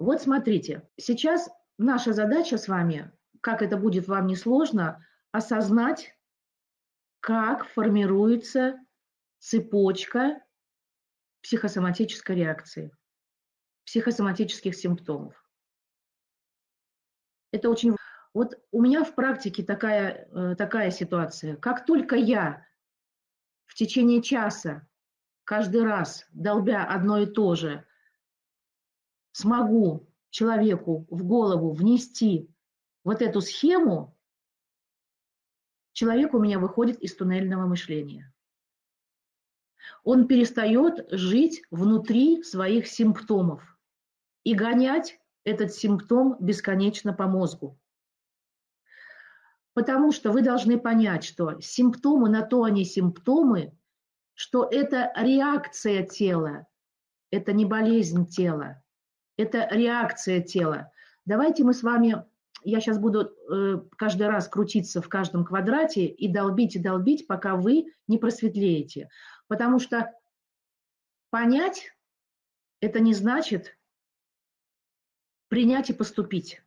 Вот смотрите, сейчас наша задача с вами, как это будет вам несложно, осознать, как формируется цепочка психосоматической реакции, психосоматических симптомов. Это очень... Вот у меня в практике такая, э, такая ситуация. Как только я в течение часа, каждый раз, долбя одно и то же, смогу человеку в голову внести вот эту схему, человек у меня выходит из туннельного мышления. Он перестает жить внутри своих симптомов и гонять этот симптом бесконечно по мозгу. Потому что вы должны понять, что симптомы на то они симптомы, что это реакция тела, это не болезнь тела, это реакция тела. Давайте мы с вами, я сейчас буду э, каждый раз крутиться в каждом квадрате и долбить и долбить, пока вы не просветлеете. Потому что понять это не значит принять и поступить.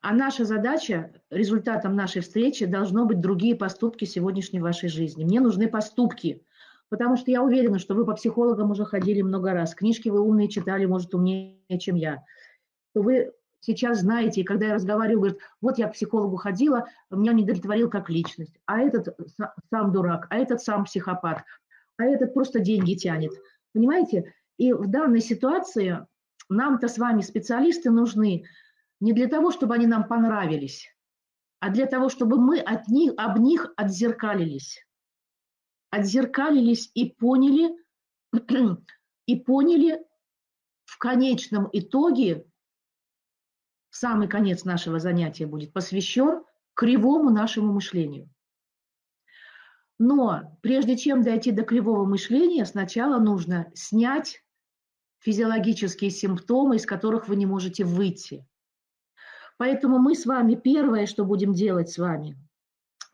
А наша задача, результатом нашей встречи, должно быть другие поступки сегодняшней вашей жизни. Мне нужны поступки, потому что я уверена, что вы по психологам уже ходили много раз. Книжки вы умные читали, может, умнее, чем я. Вы сейчас знаете, и когда я разговариваю, говорят, вот я к психологу ходила, меня не удовлетворил как личность, а этот сам дурак, а этот сам психопат, а этот просто деньги тянет. Понимаете? И в данной ситуации нам-то с вами специалисты нужны не для того, чтобы они нам понравились, а для того, чтобы мы от них, об них отзеркалились. Отзеркалились и поняли, и поняли в конечном итоге, самый конец нашего занятия будет посвящен кривому нашему мышлению. Но прежде чем дойти до кривого мышления, сначала нужно снять физиологические симптомы, из которых вы не можете выйти. Поэтому мы с вами первое, что будем делать с вами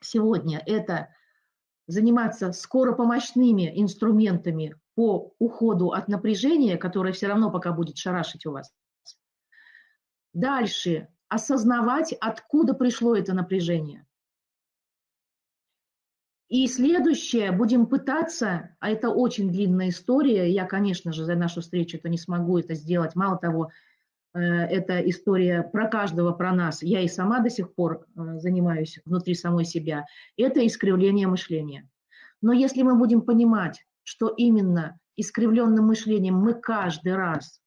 сегодня, это заниматься скоропомощными инструментами по уходу от напряжения, которое все равно пока будет шарашить у вас. Дальше осознавать, откуда пришло это напряжение. И следующее, будем пытаться, а это очень длинная история, я, конечно же, за нашу встречу это не смогу это сделать. Мало того, это история про каждого, про нас. Я и сама до сих пор э, занимаюсь внутри самой себя. Это искривление мышления. Но если мы будем понимать, что именно искривленным мышлением мы каждый раз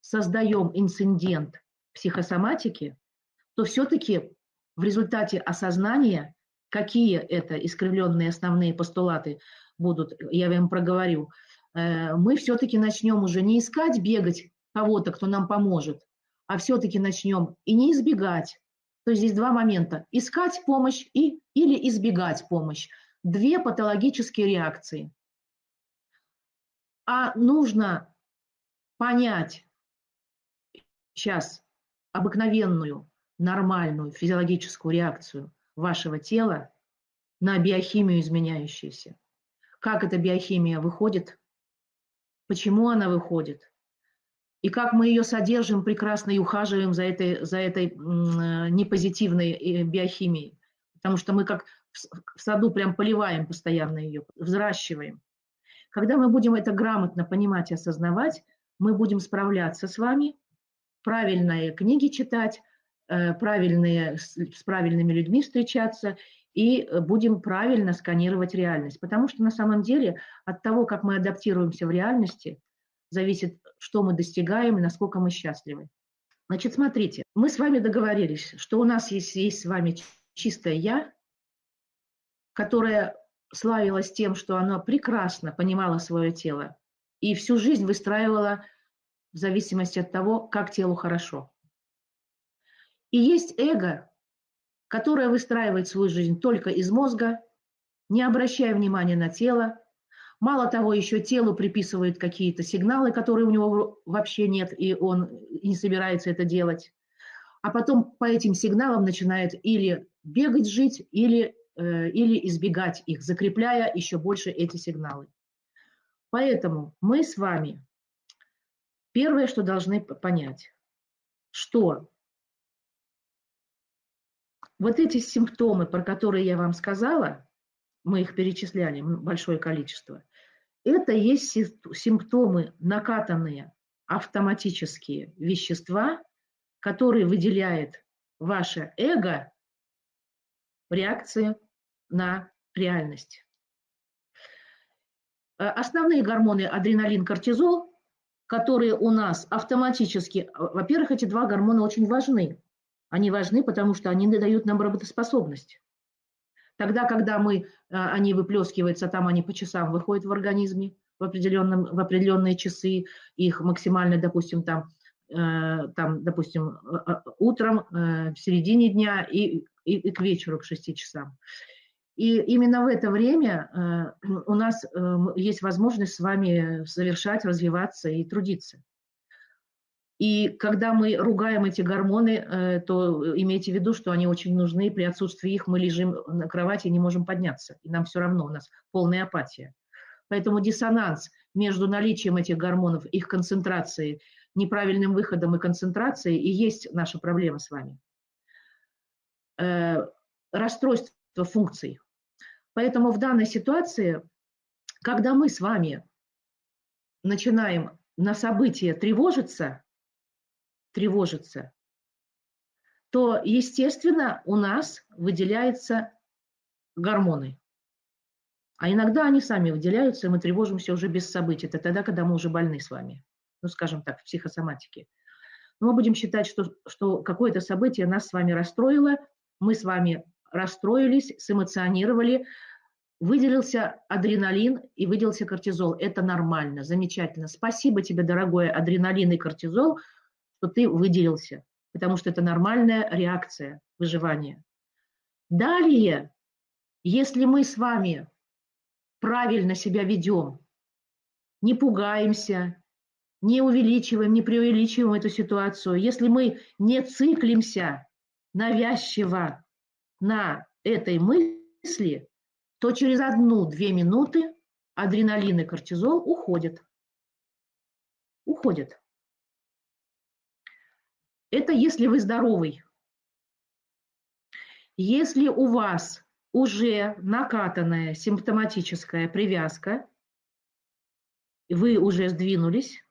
создаем инцидент психосоматики, то все-таки в результате осознания – какие это искривленные основные постулаты будут, я вам проговорю, э, мы все-таки начнем уже не искать бегать кого-то, кто нам поможет, а все-таки начнем и не избегать. То есть здесь два момента. Искать помощь и, или избегать помощь. Две патологические реакции. А нужно понять сейчас обыкновенную, нормальную физиологическую реакцию – вашего тела на биохимию изменяющуюся. Как эта биохимия выходит, почему она выходит, и как мы ее содержим прекрасно и ухаживаем за этой, за этой непозитивной э, биохимией. Потому что мы как в саду прям поливаем постоянно ее, взращиваем. Когда мы будем это грамотно понимать и осознавать, мы будем справляться с вами, правильные книги читать, Э, правильные, с правильными людьми встречаться и э, будем правильно сканировать реальность. Потому что на самом деле от того, как мы адаптируемся в реальности, зависит, что мы достигаем и насколько мы счастливы. Значит, смотрите, мы с вами договорились, что у нас есть, есть с вами чистое «я», которое славилось тем, что оно прекрасно понимало свое тело и всю жизнь выстраивало в зависимости от того, как телу хорошо. И есть эго, которое выстраивает свою жизнь только из мозга, не обращая внимания на тело. Мало того, еще телу приписывают какие-то сигналы, которые у него вообще нет, и он не собирается это делать. А потом по этим сигналам начинает или бегать, жить, или, э, или избегать их, закрепляя еще больше эти сигналы. Поэтому мы с вами первое, что должны понять, что вот эти симптомы, про которые я вам сказала, мы их перечисляли, большое количество, это есть симптомы накатанные автоматические вещества, которые выделяет ваше эго в реакции на реальность. Э, основные гормоны адреналин, кортизол, которые у нас автоматически, э, во-первых, эти два гормона очень важны. Они важны, потому что они дают нам работоспособность. Тогда, когда мы, э, они выплескиваются, там они по часам выходят в организме в, определенном, в определенные часы, их максимально, допустим, там, там допустим, утром, в середине дня и, и, и к вечеру, к 6 часам. И именно в это время э, у нас э, есть возможность с вами совершать, развиваться и трудиться. И когда мы ругаем эти гормоны, э, то имейте в виду, что они очень нужны. При отсутствии их мы лежим на кровати и не можем подняться. И нам все равно, у нас полная апатия. Поэтому диссонанс между наличием этих гормонов, их концентрацией, неправильным выходом и концентрацией и есть наша проблема с вами. Расстройство функций. Поэтому в данной ситуации, когда мы с вами начинаем на события тревожиться, тревожиться, то, естественно, у нас выделяются гормоны. А иногда они сами выделяются, и мы тревожимся уже без событий. Это тогда, когда мы уже больны с вами. Ну, скажем так, в психосоматике. Но мы будем считать, что, что какое-то событие нас с вами расстроило, мы с вами расстроились, сэмоционировали, выделился адреналин и выделился кортизол. Это нормально, замечательно. Спасибо тебе, дорогой адреналин и кортизол, что ты выделился, потому что это нормальная реакция выживания. Далее, если мы с вами правильно себя ведем, не пугаемся, не увеличиваем, не преувеличиваем эту ситуацию, если мы не циклимся навязчиво на этой мысли, то через одну-две минуты адреналин и кортизол уходят. Уходят. Это если вы здоровый. Если у вас уже накатанная симптоматическая привязка, вы уже сдвинулись,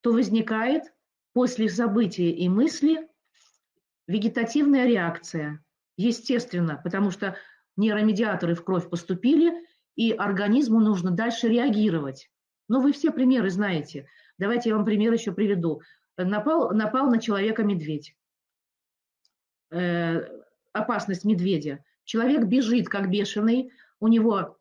то возникает после события и мысли вегетативная реакция – естественно, потому что нейромедиаторы в кровь поступили, и организму нужно дальше реагировать. Но вы все примеры знаете. Давайте я вам пример еще приведу. Напал, напал на человека медведь. Э, опасность медведя. Человек бежит, как бешеный, у него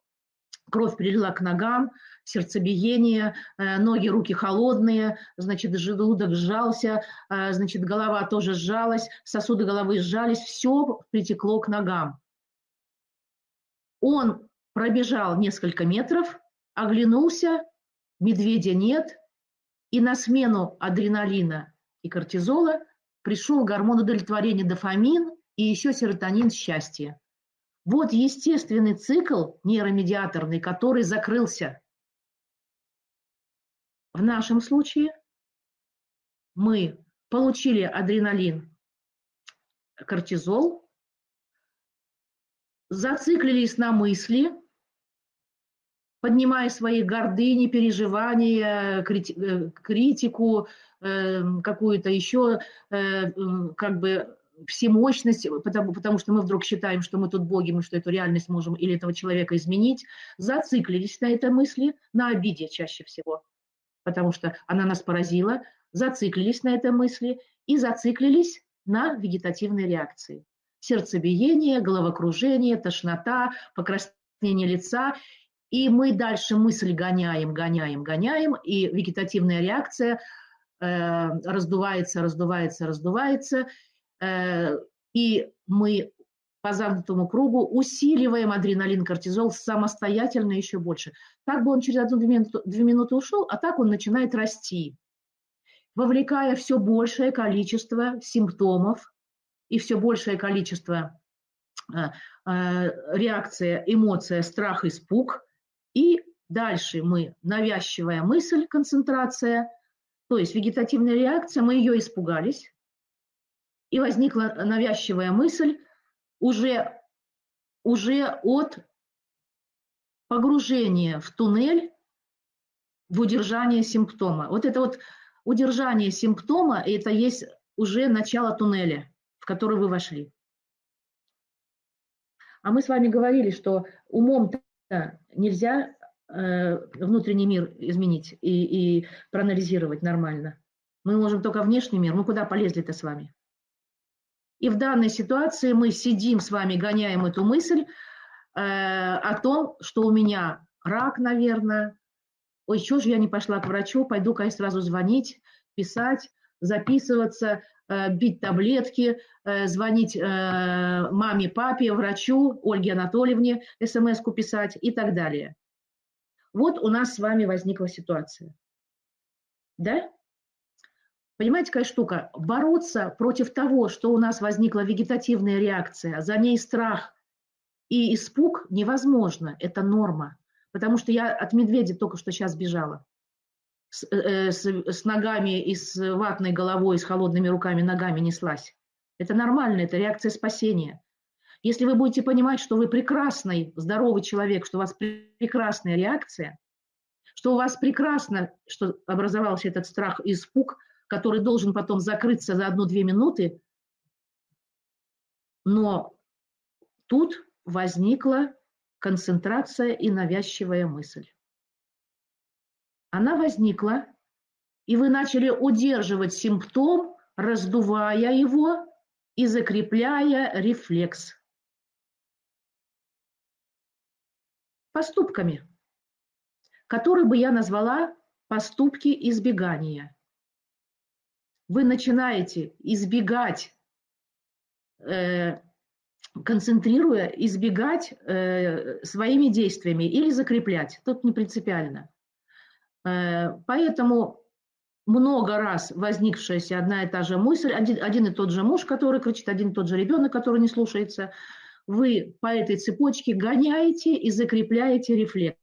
кровь прилила к ногам, сердцебиение, э, ноги, руки холодные, значит, желудок сжался, э, значит, голова тоже сжалась, сосуды головы сжались, все притекло к ногам. Он пробежал несколько метров, оглянулся, медведя нет, и на смену адреналина и кортизола пришел гормон удовлетворения дофамин и еще серотонин счастья. Вот естественный цикл нейромедиаторный, который закрылся. В нашем случае мы получили адреналин, кортизол, зациклились на мысли, поднимая свои гордыни, переживания, э, критику, э, какую-то еще э, как бы всемощность, потому, потому что мы вдруг считаем, что мы тут боги, мы что эту реальность можем или этого человека изменить, зациклились на этой мысли, на обиде чаще всего, потому что она нас поразила, зациклились на этой мысли и зациклились на вегетативной реакции. Сердцебиение, головокружение, тошнота, покраснение лица. И мы дальше мысль гоняем, гоняем, гоняем, и вегетативная реакция э, раздувается, раздувается, раздувается, Э, и мы по замкнутому кругу усиливаем адреналин, кортизол самостоятельно еще больше. Так бы он через одну-две минуты, две минуты ушел, а так он начинает расти, вовлекая все большее количество симптомов и все большее количество э, э, реакция, эмоция, страх, испуг. И дальше мы навязчивая мысль, концентрация, то есть вегетативная реакция, мы ее испугались, и возникла навязчивая мысль уже, уже от погружения в туннель в удержание симптома. Вот это вот удержание симптома, это есть уже начало туннеля, в который вы вошли. А мы с вами говорили, что умом нельзя э, внутренний мир изменить и, и проанализировать нормально. Мы можем только внешний мир. Мы куда полезли-то с вами? И в данной ситуации мы сидим с вами, гоняем эту мысль э, о том, что у меня рак, наверное. Ой, что же я не пошла к врачу, пойду-ка сразу звонить, писать, записываться, бить таблетки, э, звонить э, маме, папе, врачу, Ольге Анатольевне, смс-ку писать и так далее. Вот у нас с вами возникла ситуация. Да? Понимаете, какая штука? Бороться против того, что у нас возникла вегетативная реакция, за ней страх и испуг невозможно. Это норма. Потому что я от медведя только что сейчас бежала. С, э, с, с ногами и с ватной головой, с холодными руками, ногами неслась. Это нормально, это реакция спасения. Если вы будете понимать, что вы прекрасный, здоровый человек, что у вас прекрасная реакция, что у вас прекрасно, что образовался этот страх и испуг – который должен потом закрыться за одну-две минуты, но тут возникла концентрация и навязчивая мысль. Она возникла, и вы начали удерживать симптом, раздувая его и закрепляя рефлекс. Поступками, которые бы я назвала поступки избегания – вы начинаете избегать, э, концентрируя, избегать э, своими действиями или закреплять. Тут не принципиально. Э, поэтому много раз возникшаяся одна и та же мысль, один, один и тот же муж, который кричит, один и тот же ребенок, который не слушается, вы по этой цепочке гоняете и закрепляете рефлекс.